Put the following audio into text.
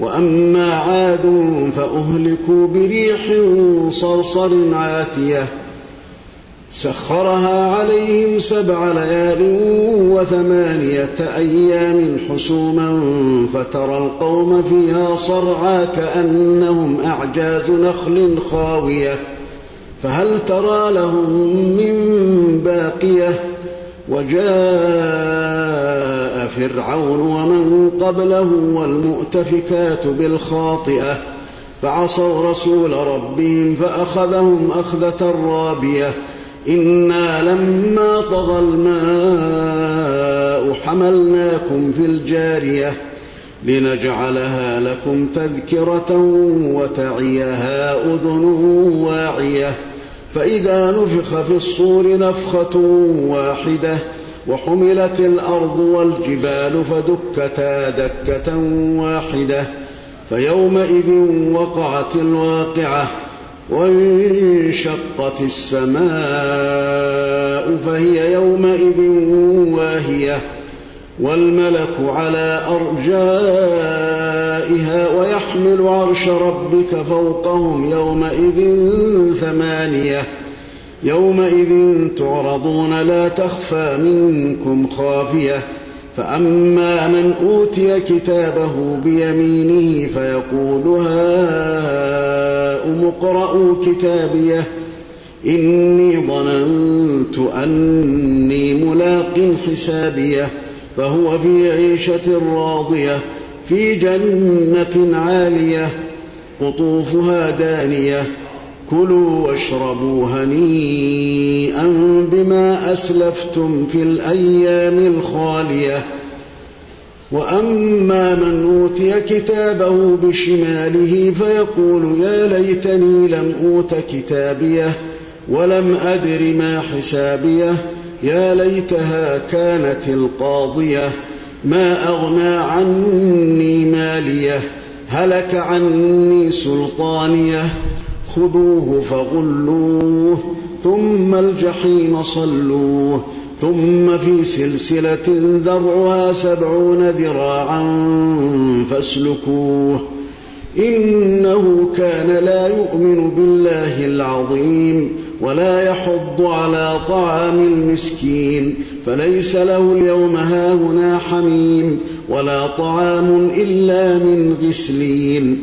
وأما عاد فأهلكوا بريح صرصر عاتية سخرها عليهم سبع ليال وثمانية أيام حسوما فترى القوم فيها صرعى كأنهم أعجاز نخل خاوية فهل ترى لهم من باقية وجاء فرعون ومن قبله والمؤتفكات بالخاطئة فعصوا رسول ربهم فأخذهم أخذة رابية. إنا لما طغى الماء حملناكم في الجارية لنجعلها لكم تذكرة وتعيها أذن واعية. فإذا نفخ في الصور نفخة واحدة وحملت الأرض والجبال فدكتا دكة واحدة فيومئذ وقعت الواقعة وانشقت السماء فهي يومئذ واهية والملك على أرجائها ويحمل عرش ربك فوقهم يومئذ ثمانية. يومئذ تعرضون لا تخفى منكم خافية. فأما من أوتي كتابه بيمينه فيقول هاؤم اقرءوا كتابيه. إني ظننت أني ملاق حسابيه. فهو في عيشة راضية في جنة عالية قطوفها دانية. كلوا واشربوا هنيئا بما أسلفتم في الأيام الخالية. وأما من أوتي كتابه بشماله فيقول يا ليتني لم أوت كتابيه ولم أدر ما حسابيه. يا ليتها كانت القاضية. ما أغنى عني ماليه. هلك عني سلطانيه. خذوه فغلوه ثم الجحيم صلوه ثم في سلسلة ذرعها سبعون ذراعا فاسلكوه. إنه كان لا يؤمن بالله العظيم ولا يحض على طعام المسكين فليس له اليوم هاهنا حميم ولا طعام إلا من غسلين.